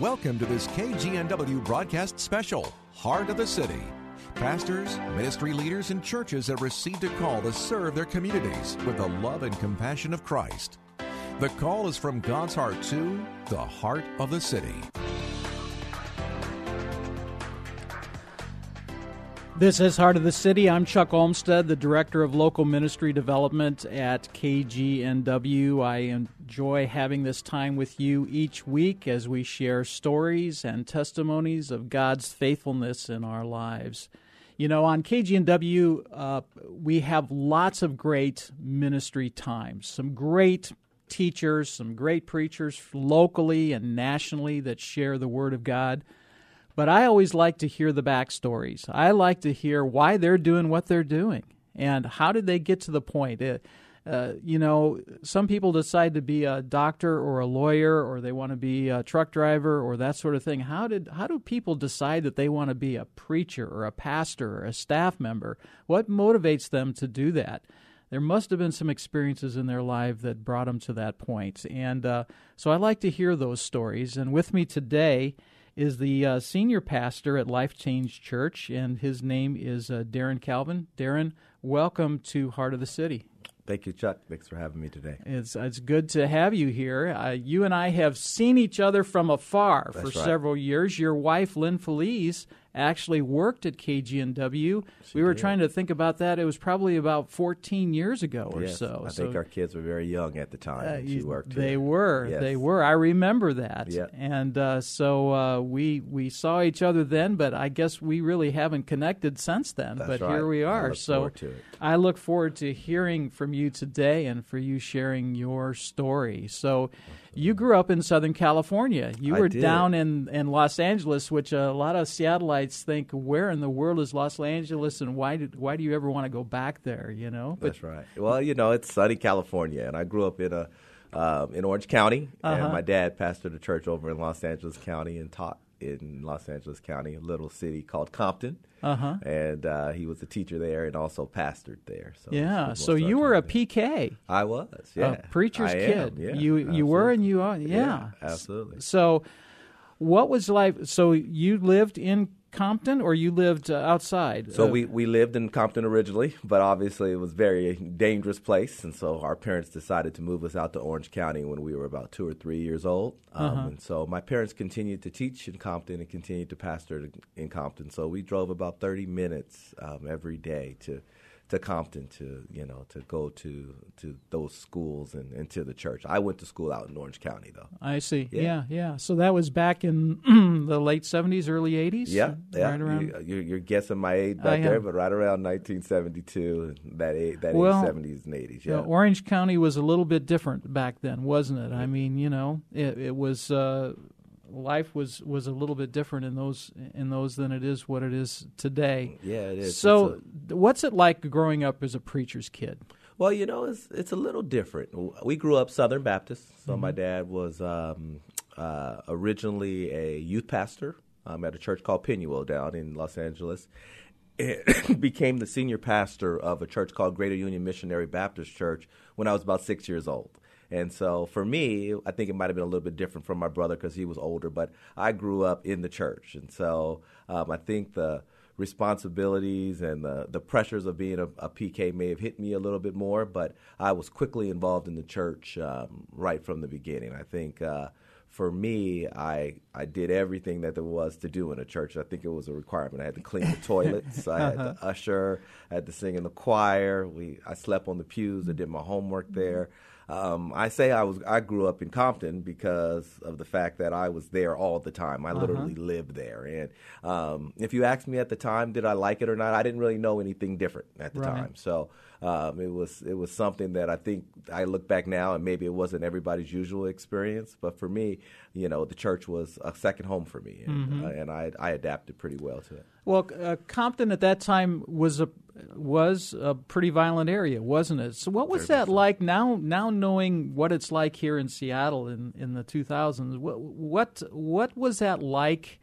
Welcome to this KGNW broadcast special, Heart of the City. Pastors, ministry leaders, and churches have received a call to serve their communities with the love and compassion of Christ. The call is from God's heart to the heart of the city. This is Heart of the City. I'm Chuck Olmstead, the Director of Local Ministry Development at KGNW. I enjoy having this time with you each week as we share stories and testimonies of God's faithfulness in our lives. You know, on KGNW, uh, we have lots of great ministry times, some great teachers, some great preachers locally and nationally that share the Word of God. But I always like to hear the backstories. I like to hear why they're doing what they're doing and how did they get to the point. It, uh, you know, some people decide to be a doctor or a lawyer, or they want to be a truck driver, or that sort of thing. How did how do people decide that they want to be a preacher or a pastor or a staff member? What motivates them to do that? There must have been some experiences in their life that brought them to that point. point, and uh, so I like to hear those stories. And with me today is the uh, senior pastor at Life Change Church, and his name is uh, Derron Calvin. Derron, welcome to Heart of the City. Thank you, Chuck. Thanks for having me today. It's it's good to have you here. Uh, you and I have seen each other from afar That's for right. several years. Your wife, Lynn Felice, actually worked at KGNW. we were did. trying to think about that. It was probably about 14 years ago or Yes, so. I so think our kids were very young at the time. uh, she you- worked. They here. were. Yes. They were. I remember that. Yeah. And uh, so uh, we we saw each other then, but I guess we really haven't connected since then. That's but right. here we I are. look so. I look forward to hearing from you today and for you sharing your story. So you grew up in Southern California. You I were did. down in, in Los Angeles, which a lot of Seattleites think, where in the world is Los Angeles, and why did why do you ever want to go back there? You know, That's right. Well, you know, it's sunny California, and I grew up in a um, in Orange County, Uh-huh. and my dad pastored a church over in Los Angeles County and taught in Los Angeles County, a little city called Compton. Uh-huh. And uh, he was a teacher there and also pastored there. So yeah. So you were a. PK. I was, yeah. a preacher's I kid. am, yeah, you you were and absolutely. you are. Yeah, absolutely. So, what was life? So you lived in Compton, or you lived uh, outside? So Uh, we, we lived in Compton originally, but obviously it was a very dangerous place, and so our parents decided to move us out to Orange County when we were about two or three years old. Um, Uh-huh. And so my parents continued to teach in Compton and continued to pastor in Compton. So we drove about thirty minutes um, every day to to Compton to you know to go to to those schools and, and to the church. I went to school out in Orange County though. I see. Yeah. Yeah. yeah, So that was back in the late seventies, early eighties. Yeah, yeah. right around. You, you're, you're guessing my age back there, but right around 1972, that eight, that Well, 70s and 80s. Yeah, Yeah, Orange County was a little bit different back then, wasn't it? I mean, you know, it, it was uh, life was was a little bit different in those in those than it is what it is today. yeah, it is. So, a- what's it like growing up as a preacher's kid? well, you know, it's it's a little different. We grew up Southern Baptist, so Mm-hmm. my dad was um, uh, originally a youth pastor um, at a church called Pinuel down in Los Angeles. And became the senior pastor of a church called Greater Union Missionary Baptist Church when I was about six years old. And so for me, I think it might have been a little bit different from my brother because he was older, but I grew up in the church. And so um, I think the responsibilities and the, the pressures of being a, a PK may have hit me a little bit more, but I was quickly involved in the church um, right from the beginning. I think uh, for me, I I did everything that there was to do in a church. I think it was a requirement. I had to clean the toilets. I had to usher. I had to sing in the choir. We I slept on the pews. I did my homework there. Um, I say I was I grew up in Compton because of the fact that I was there all the time. I literally lived there. And um, if you asked me at the time, did I like it or not? I didn't really know anything different at the Right. time. So um, it was it was something that I think I look back now and maybe it wasn't everybody's usual experience, but for me, you know, the church was a second home for me, and, Mm-hmm. uh, and I I adapted pretty well to it. Well, uh, Compton at that time was a was a pretty violent area, wasn't it? So, what was that like now? Now knowing what it's like here in Seattle in, in the 2000s, what what what was that like?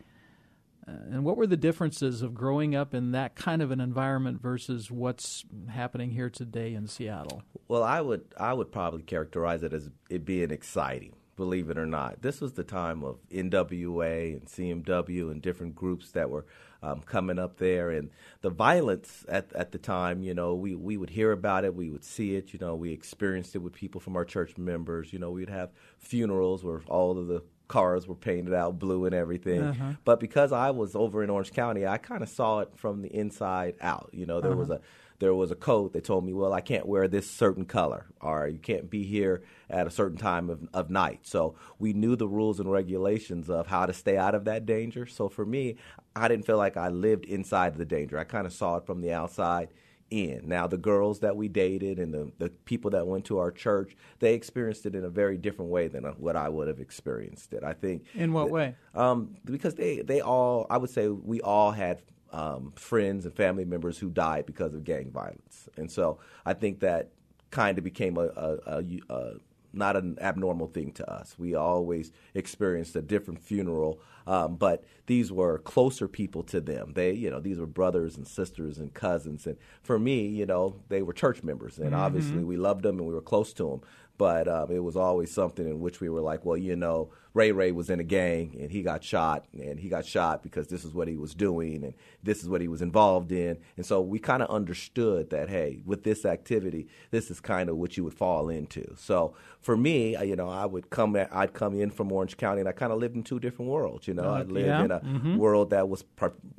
Uh, and what were the differences of growing up in that kind of an environment versus what's happening here today in Seattle? Well, I would I would probably characterize it as it being exciting. Believe it or not, this was the time of NWA and CMW and different groups that were um, coming up there, and the violence at at the time. You know, we we would hear about it, we would see it. You know, we experienced it with people from our church members. You know, we'd have funerals where all of the cars were painted out blue and everything. Uh-huh. But because I was over in Orange County, I kind of saw it from the inside out. You know, there was uh-huh. a there was a code that told me, well, I can't wear this certain color, or you can't be here at a certain time of, of night. So we knew the rules and regulations of how to stay out of that danger. So for me, I didn't feel like I lived inside the danger. I kind of saw it from the outside in. Now, the girls that we dated and the, the people that went to our church, they experienced it in a very different way than what I would have experienced it. I think. In what way? Um, because they, they all, I would say, we all had um, friends and family members who died because of gang violence, and so I think that kind of became a, a, a, a not an abnormal thing to us. We always experienced a different funeral, um, but these were closer people to them. They, you know, these were brothers and sisters and cousins, and for me, you know, they were church members, and obviously we loved them and we were close to them. But um, it was always something in which we were like, well, you know, Ray Ray was in a gang and he got shot, and he got shot because this is what he was doing and this is what he was involved in. And so we kind of understood that, hey, with this activity, this is kind of what you would fall into. So for me, you know, I would come, at, I'd come in from Orange County, and I kind of lived in two different worlds. You know, I lived yeah. in a world that was,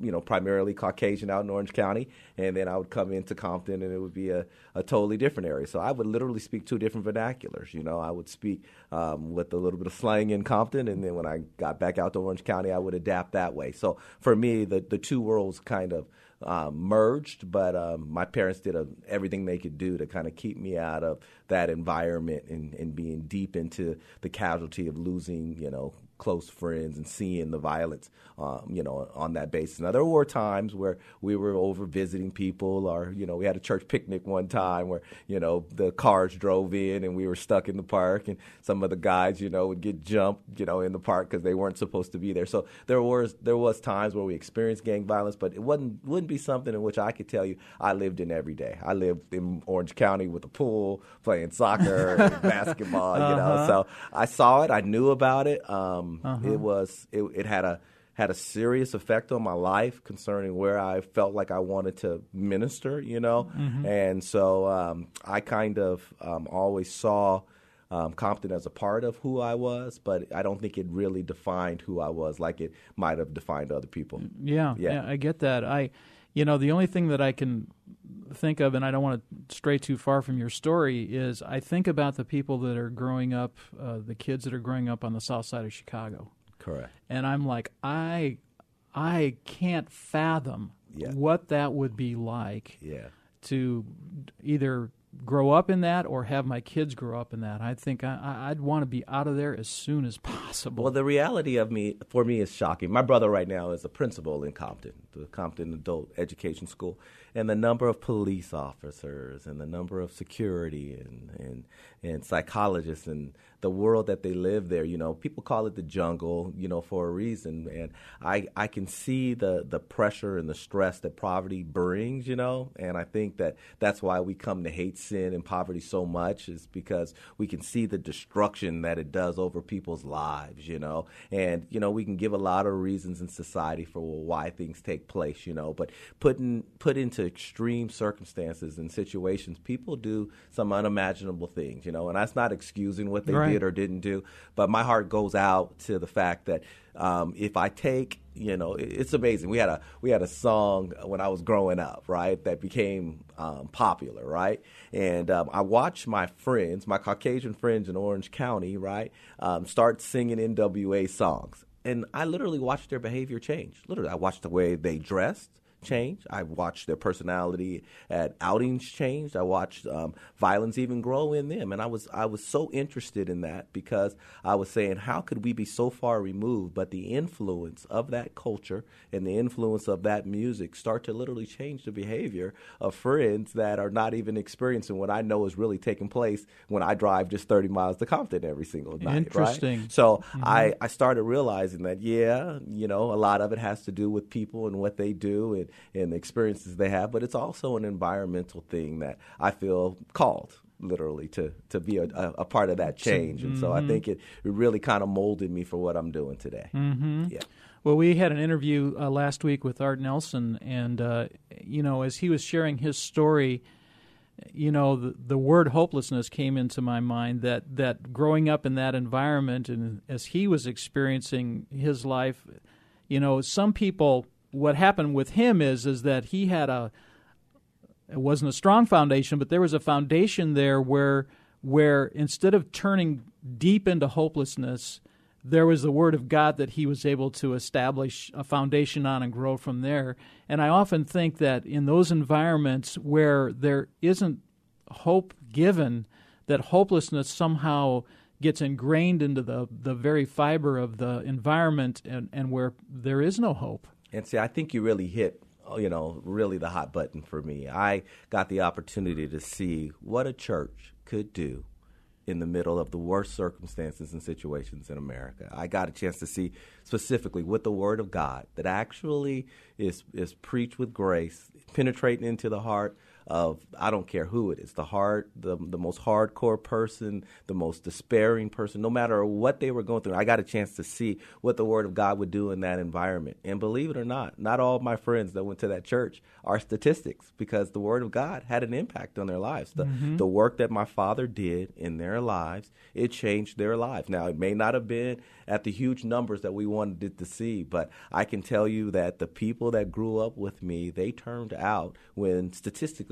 you know, primarily Caucasian out in Orange County, and then I would come into Compton, and it would be a, a totally different area. So I would literally speak two different vernaculars. You know, I would speak um, with a little bit of slang in Compton, and then when I got back out to Orange County, I would adapt that way. So for me, the the two worlds kind of um, merged, but um, my parents did a, everything they could do to kind of keep me out of that environment and, and being deep into the casualty of losing, you know, close friends and seeing the violence, um, you know, on that basis. Now there were times where we were over visiting people, or you know, we had a church picnic one time where you know the cars drove in and we were stuck in the park, and some of the guys, you know, would get jumped, you know, in the park because they weren't supposed to be there. So there was there was times where we experienced gang violence, but it wasn't wouldn't be something in which I could tell you I lived in every day. I lived in Orange County with a pool, playing soccer, and basketball, you know. So I saw it, I knew about it. Um, It was it, it had a had a serious effect on my life concerning where I felt like I wanted to minister, you know, and so um, I kind of um, always saw um, Compton as a part of who I was, but I don't think it really defined who I was like it might have defined other people. Yeah, Yeah. yeah, I get that. I, you know, the only thing that I can think of, and I don't want to stray too far from your story, is I think about the people that are growing up, uh, the kids that are growing up on the south side of Chicago, Correct. and I'm like, I, I can't fathom Yeah. what that would be like Yeah. to either grow up in that or have my kids grow up in that. I think I, I'd want to be out of there as soon as possible. Well, the reality of me, for me, is shocking. My brother right now is a principal in Compton, the Compton Adult Education School, and the number of police officers and the number of security and and and psychologists and the world that they live there. You know, people call it the jungle, you know, for a reason. And I I can see the the pressure and the stress that poverty brings. You know, and I think that that's why we come to hate sin and poverty so much is because we can see the destruction that it does over people's lives. You know, and you know we can give a lot of reasons in society for why things take place. You know, but putting put into extreme circumstances and situations, people do some unimaginable things. You know, and that's not excusing what they Right. did or didn't do, but my heart goes out to the fact that um, if I take, you know, it's amazing. We had a we had a song when I was growing up, right, that became um, popular, right, and um, I watched my friends, my Caucasian friends in Orange County, right, um, start singing NWA songs, and I literally watched their behavior change. Literally, I watched the way they dressed change. I watched their personality at outings change. I watched um, violence even grow in them, and I was I was so interested in that because I was saying, how could we be so far removed, but the influence of that culture and the influence of that music start to literally change the behavior of friends that are not even experiencing what I know is really taking place when I drive just 30 miles to Compton every single night. Interesting. Right? So mm-hmm. I I started realizing that yeah, you know, a lot of it has to do with people and what they do and and the experiences they have, but it's also an environmental thing that I feel called literally to to be a, a, part of that change. And mm-hmm. so I mm-hmm. think it, it really kind of molded me for what I'm doing today. Mm-hmm. Yeah. Well, we had an interview uh, last week with Art Nelson, and uh, you know, as he was sharing his story, you know, the, the word hopelessness came into my mind. That that growing up in that environment, and as he was experiencing his life, you know, some people what happened with him is is that he had a it wasn't a strong foundation, but there was a foundation there where where instead of turning deep into hopelessness, there was the word of God that he was able to establish a foundation on and grow from there. And I often think that in those environments where there isn't hope given, that hopelessness somehow gets ingrained into the, the very fiber of the environment and, and where there is no hope. And see, I think you really hit, oh, you know, really the hot button for me. I got the opportunity to see what a church could do in the middle of the worst circumstances and situations in America. I got a chance to see specifically with the Word of God that actually is is preached with grace, penetrating into the heart of I don't care who it is, the hard, the the most hardcore person, the most despairing person, no matter what they were going through. I got a chance to see what the Word of God would do in that environment. And believe it or not, not all of my friends that went to that church are statistics because the Word of God had an impact on their lives. The mm-hmm. the work that my father did in their lives, it changed their lives. Now it may not have been at the huge numbers that we wanted it to see, but I can tell you that the people that grew up with me, they turned out when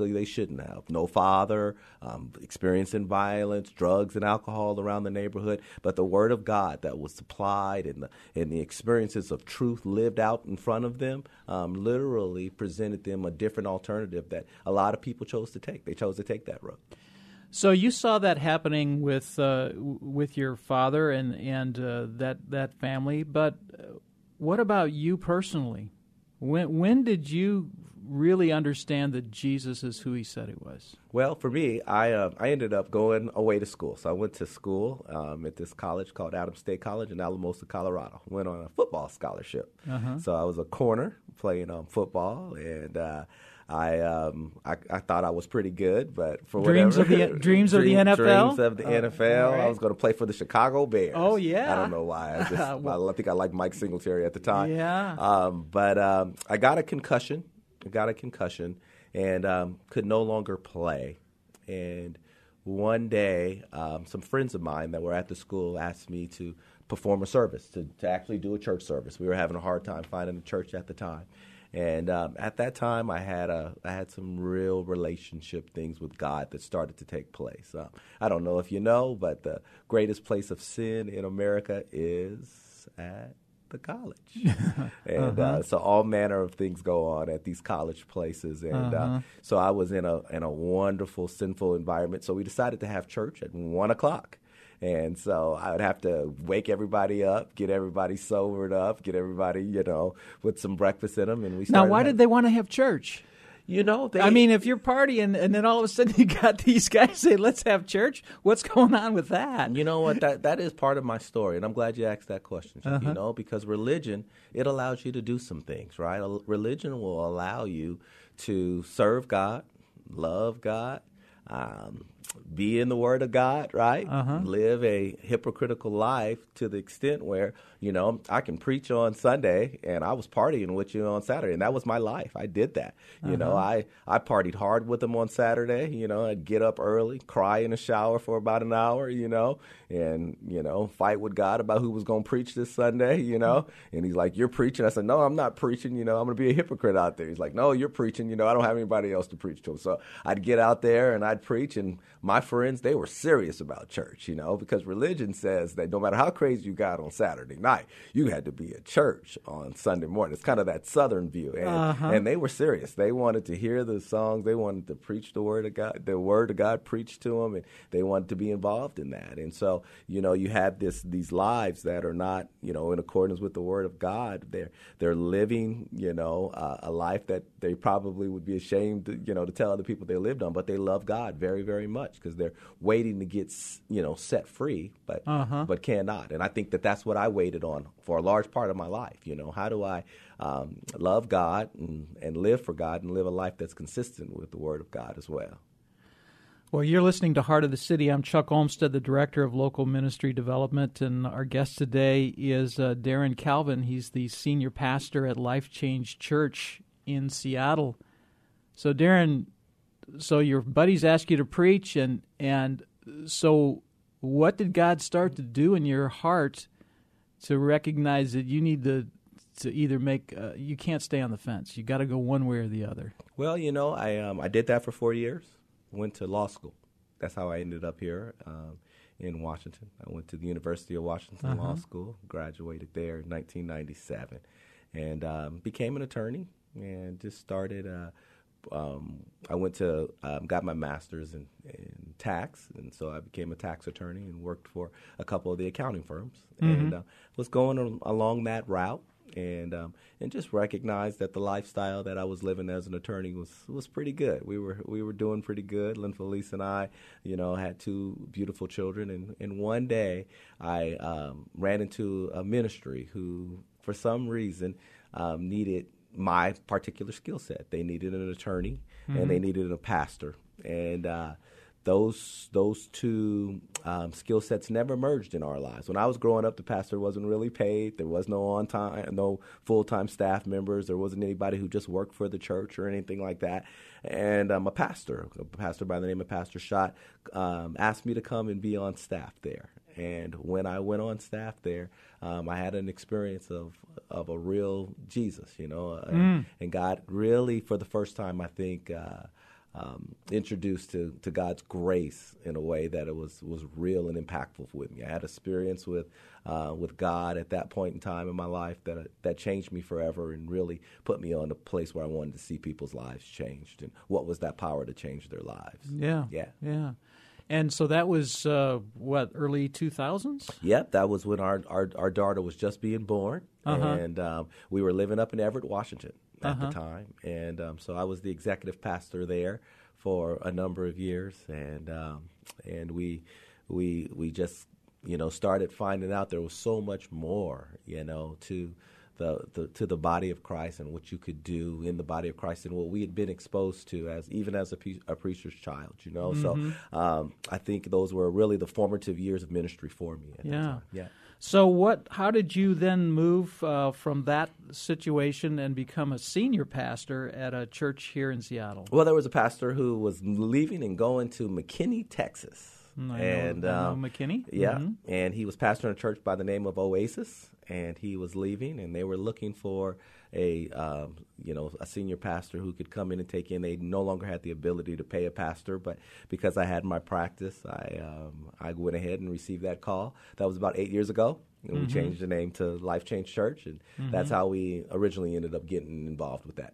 they shouldn't have. No father, um, experiencing violence, drugs and alcohol around the neighborhood, but the word of God that was supplied and the, and the experiences of truth lived out in front of them um, literally presented them a different alternative that a lot of people chose to take. They chose to take that road. So you saw that happening with uh, with your father and and uh, that that family, but what about you personally? When when did you really understand that Jesus is who he said he was? Well, for me, I uh, I ended up going away to school. So I went to school um, at this college called Adams State College in Alamosa, Colorado. Went on a football scholarship. Uh-huh. So I was a corner playing um, football, and uh, I, um, I, I thought I was pretty good, but for dreams whatever, of the dreams of the NFL. Dreams of the uh, NFL. Right. I was going to play for the Chicago Bears. Oh yeah. I don't know why. I, just, well, I think I liked Mike Singletary at the time. Yeah. Um, but um, I got a concussion got a concussion and um, could no longer play. And one day, um, some friends of mine that were at the school asked me to perform a service, to, to actually do a church service. We were having a hard time finding a church at the time. And um, at that time, I had a I had some real relationship things with God that started to take place. Uh, I don't know if you know, but the greatest place of sin in America is at the college. and uh-huh. uh, so all manner of things go on at these college places. And uh, uh-huh. uh, so I was in a in a wonderful sinful environment. So we decided to have church at one o'clock. And so I would have to wake everybody up, get everybody sobered up, get everybody, you know, with some breakfast in them. And we now. Why did they want to have church? You know, they, I mean, if you're partying and then all of a sudden you got these guys say, "Let's have church," what's going on with that? You know what? That that is part of my story, and I'm glad you asked that question. Uh-huh. You know, because religion it allows you to do some things, right? Religion will allow you to serve God, love God, um, be in the Word of God, right? Uh-huh. Live a hypocritical life to the extent where you know, I can preach on Sunday and I was partying with you on Saturday, and that was my life. I did that. You uh-huh. know, I I partied hard with them on Saturday. You know, I'd get up early, cry in the shower for about an hour. You know, and you know, fight with God about who was going to preach this Sunday. You know, and he's like, "You're preaching." I said, "No, I'm not preaching. You know, I'm going to be a hypocrite out there." He's like, "No, you're preaching. You know, I don't have anybody else to preach to." So I'd get out there and I'd preach, and my friends, they were serious about church, you know, because religion says that no matter how crazy you got on Saturday night, you had to be at church on Sunday morning. It's kind of that Southern view, and uh-huh. and they were serious. They wanted to hear the songs. They wanted to preach the word of God, the word of God preached to them, and they wanted to be involved in that. And so, you know, you have this these lives that are not, you know, in accordance with the word of God. They're they're living, you know, uh, a life that they probably would be ashamed, you know, to tell other people they lived on, but they love God very, very much because they're waiting to get, you know, set free, but uh-huh. but cannot. And I think that that's what I waited on for a large part of my life. You know, how do I um, love God and, and live for God and live a life that's consistent with the Word of God as well? Well, you're listening to Heart of the City. I'm Chuck Olmstead, the Director of Local Ministry Development, and our guest today is uh, Derron Calvin. He's the Senior Pastor at Life Change Church in Seattle. So, Derron, so your buddies ask you to preach, and and so what did God start to do in your heart to recognize that you need to to either make uh, you can't stay on the fence. You got to go one way or the other. Well, you know, I um, I did that for four years. Went to law school. That's how I ended up here um, in Washington. I went to the University of Washington uh-huh. Law School. Graduated there in 1997, and um, became an attorney and just started. Uh, um, I went to um, got my master's in, in, tax, and so I became a tax attorney and worked for a couple of the accounting firms, mm-hmm. and uh, was going along that route, and um, and just recognized that the lifestyle that I was living as an attorney was was pretty good. We were we were doing pretty good. Lynn Felice and I, you know, had two beautiful children, and and one day I um, ran into a ministry who, for some reason, um, needed my particular skill set. They needed an attorney mm-hmm. and they mm-hmm. needed a pastor, and uh, those those two um, skill sets never merged in our lives. When I was growing up, the pastor wasn't really paid. There was no on time, no full time staff members. There wasn't anybody who just worked for the church or anything like that. And um, a pastor, a pastor by the name of Pastor Schott, um, asked me to come and be on staff there. And when I went on staff there, um, I had an experience of of a real Jesus, you know, uh, mm. and God really, for the first time, I think. Uh, um, introduced to, to God's grace in a way that it was, was real and impactful with me. I had experience with uh, with God at that point in time in my life that uh, that changed me forever and really put me on a place where I wanted to see people's lives changed and what was that power to change their lives. Yeah, yeah, yeah. And so that was uh, what early two thousands. Yep, that was when our, our, our daughter was just being born, uh-huh. and um, we were living up in Everett, Washington at uh-huh. the time, and um, so I was the executive pastor there for a number of years, and um, and we we we just you know started finding out there was so much more you know to the, the, to the body of Christ and what you could do in the body of Christ and what we had been exposed to as even as a, a preacher's child, you know. Mm-hmm. So um, I think those were really the formative years of ministry for me. yeah, yeah. So what? How did you then move uh, from that situation and become a senior pastor at a church here in Seattle? Well, there was a pastor who was leaving and going to McKinney, Texas. I and um, McKinney. Yeah, mm-hmm. and he was pastoring a church by the name of Oasis, and he was leaving, and they were looking for a um, you know a senior pastor who could come in and take in. They no longer had the ability to pay a pastor, but because I had my practice, I um, I went ahead and received that call. That was about eight years ago. And mm-hmm. We changed the name to Life Change Church, and mm-hmm. that's how we originally ended up getting involved with that.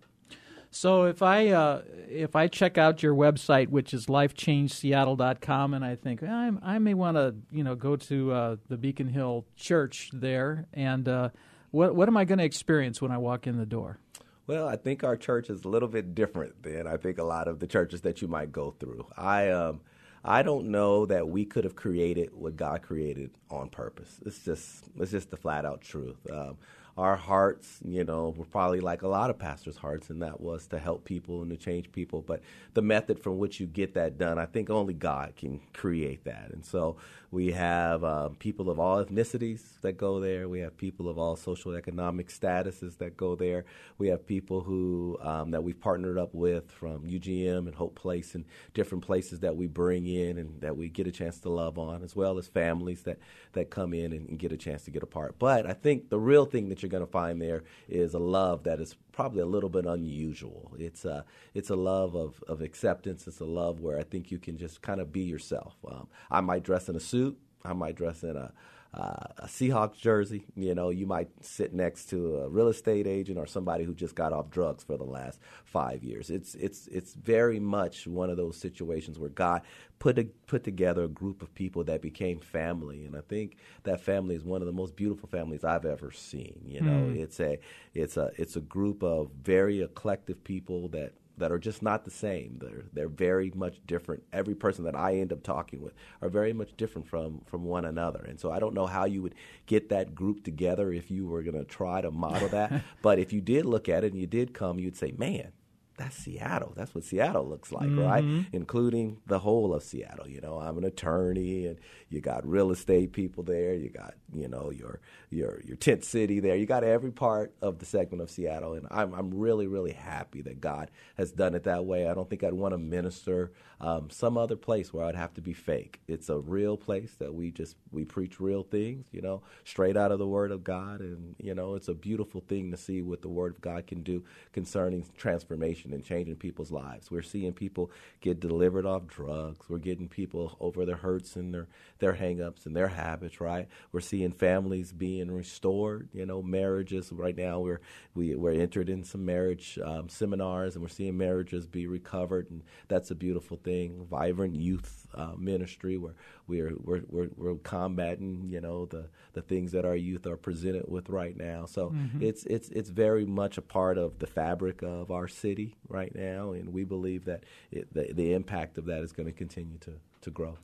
So if I uh, if I check out your website, which is lifechangeseattle.com, and I think I, I may want to you know go to uh, the Beacon Hill Church there, and uh, what what am I going to experience when I walk in the door? Well, I think our church is a little bit different than I think a lot of the churches that you might go through. I um, I don't know that we could have created what God created on purpose. It's just it's just the flat out truth. Um, our hearts, you know, were probably like a lot of pastors' hearts, and that was to help people and to change people. But the method from which you get that done, I think only God can create that. And so we have um, people of all ethnicities that go there. We have people of all social economic statuses that go there. We have people who um, that we've partnered up with from UGM and Hope Place and different places that we bring in and that we get a chance to love on, as well as families that, that come in and, and get a chance to get a part. But I think the real thing that you're going to find there is a love that is probably a little bit unusual. It's a, it's a love of, of acceptance. It's a love where I think you can just kind of be yourself. Um, I might dress in a suit. I might dress in a uh, a Seahawks jersey. You know, you might sit next to a real estate agent or somebody who just got off drugs for the last five years. It's it's it's very much one of those situations where God put a, put together a group of people that became family, and I think that family is one of the most beautiful families I've ever seen. You know, mm. it's a it's a it's a group of very eclectic people that that are just not the same. They're they're very much different. Every person that I end up talking with are very much different from from one another. And so I don't know how you would get that group together if you were going to try to model that. but if you did look at it and you did come, you'd say, "Man, that's Seattle. That's what Seattle looks like, mm-hmm. right? Including the whole of Seattle. You know, I'm an attorney, and you got real estate people there. You got, you know, your your your tent city there. You got every part of the segment of Seattle, and I'm I'm really really happy that God has done it that way. I don't think I'd want to minister um, some other place where I'd have to be fake. It's a real place that we just we preach real things, you know, straight out of the Word of God, and you know, it's a beautiful thing to see what the Word of God can do concerning transformation and changing people's lives. We're seeing people get delivered off drugs. We're getting people over their hurts and their their hangups and their habits. Right. We're seeing families being restored. You know, marriages. Right now, we're we, we're entered in some marriage um, seminars, and we're seeing marriages be recovered, and that's a beautiful thing. Vibrant youth uh, ministry where we're, we're we're we're combating you know the the things that our youth are presented with right now. So mm-hmm. it's it's it's very much a part of the fabric of our city right now, and we believe that it, the the impact of that is going to continue to to grow.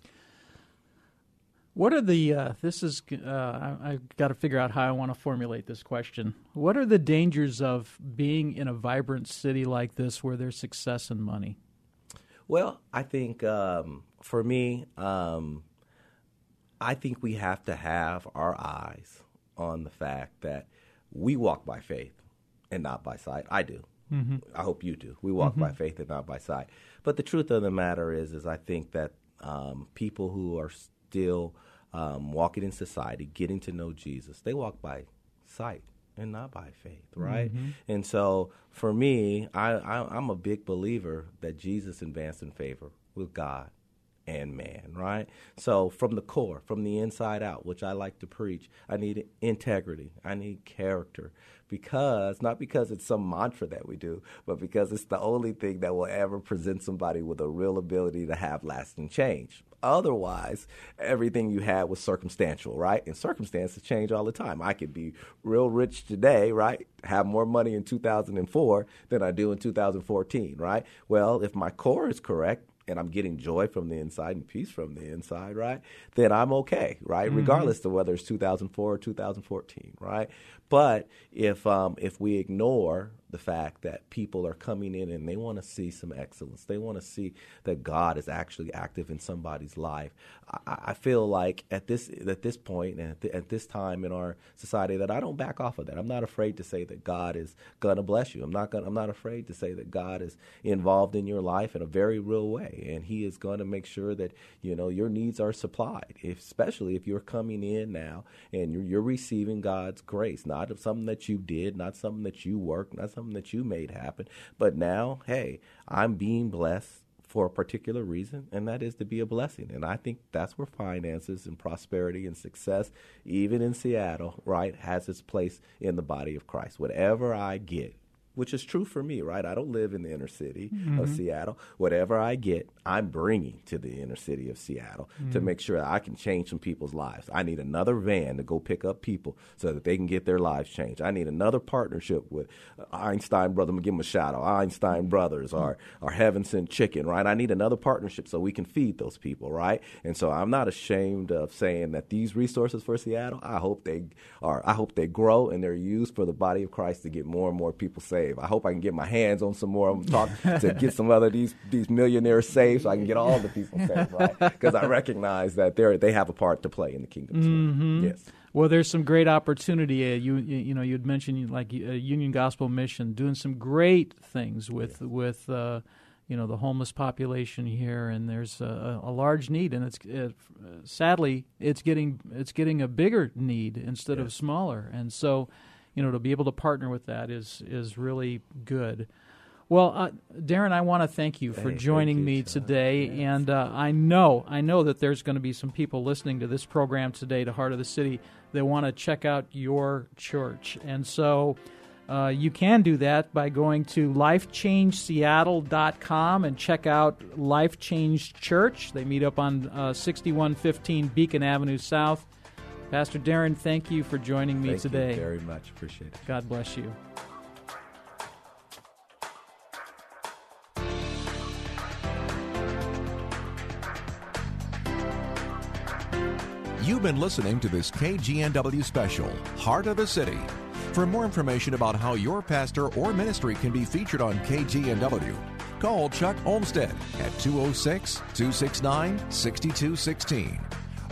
What are the? Uh, this is. Uh, I, have got to figure out how I want to formulate this question. What are the dangers of being in a vibrant city like this, where there's success and money? Well, I think um, for me, um, I think we have to have our eyes on the fact that we walk by faith and not by sight. I do. Mm-hmm. I hope you do. We walk mm-hmm. by faith and not by sight. But the truth of the matter is, is I think that um, people who are still um, walking in society, getting to know Jesus, they walk by sight and not by faith, right? Mm-hmm. And so for me, I, I, I'm a big believer that Jesus advanced in favor with God and man, right? So from the core, from the inside out, which I like to preach, I need integrity. I need character. Because, not because it's some mantra that we do, but because it's the only thing that will ever present somebody with a real ability to have lasting change. Otherwise, everything you had was circumstantial, right? And circumstances change all the time. I could be real rich today, right? Have more money in 2004 than I do in 2014, right? Well, if my core is correct, and I'm getting joy from the inside and peace from the inside, right? Then I'm okay, right? Mm-hmm. Regardless of whether it's 2004 or 2014, right? But if um, if we ignore the fact that people are coming in and they want to see some excellence. They want to see that God is actually active in somebody's life. I, I feel like at this at this point and at, the, at, this time in our society that I don't back off of that. I'm not afraid to say that God is going to bless you. I'm not going I'm not afraid to say that God is involved in your life in a very real way and he is going to make sure that you know your needs are supplied. Especially if you're coming in now and you're, you're receiving God's grace, not something that you did, not something that you worked, not something that you made happen. But now, hey, I'm being blessed for a particular reason, and that is to be a blessing. And I think that's where finances and prosperity and success, even in Seattle, right, has its place in the body of Christ. Whatever I get, which is true for me, right? I don't live in the inner city mm-hmm. of Seattle. Whatever I get, I'm bringing to the inner city of Seattle mm-hmm. to make sure I can change some people's lives. I need another van to go pick up people so that they can get their lives changed. I need another partnership with Einstein Brothers. I'm going to give them a shout out. Einstein Brothers mm-hmm. or, or Heaven Sent Chicken, right? I need another partnership so we can feed those people, right? And so I'm not ashamed of saying that these resources for Seattle, I hope they are, I hope they grow and they're used for the body of Christ to get more and more people saved saved. I hope I can get my hands on some more of them talk to get some other these these millionaires saved, so I can get all the people saved, right? Because I recognize that they they have a part to play in the kingdom. Mm-hmm. Yes. Well, there's some great opportunity. Uh, you, you, you know you'd mentioned like uh, Union Gospel Mission doing some great things with yeah. with. Uh, you know the homeless population here, and there's a, a large need, and it's it, sadly it's getting it's getting a bigger need instead yes. of smaller, and so you know to be able to partner with that is is really good. Well, uh, Derron, I want to thank you for joining you, me today, yes. and uh, I know I know that there's going to be some people listening to this program today, to Heart of the City, that want to check out your church, and so. Uh, you can do that by going to lifechangeseattle.com and check out Life Change Church. They meet up on uh, 6115 Beacon Avenue South. Pastor Derron, thank you for joining me today. thank today. very much. Appreciate it. God bless you. You've been listening to this KGNW special, Heart of the City. For more information about how your pastor or ministry can be featured on KGNW, call Chuck Olmstead at 206 269 6216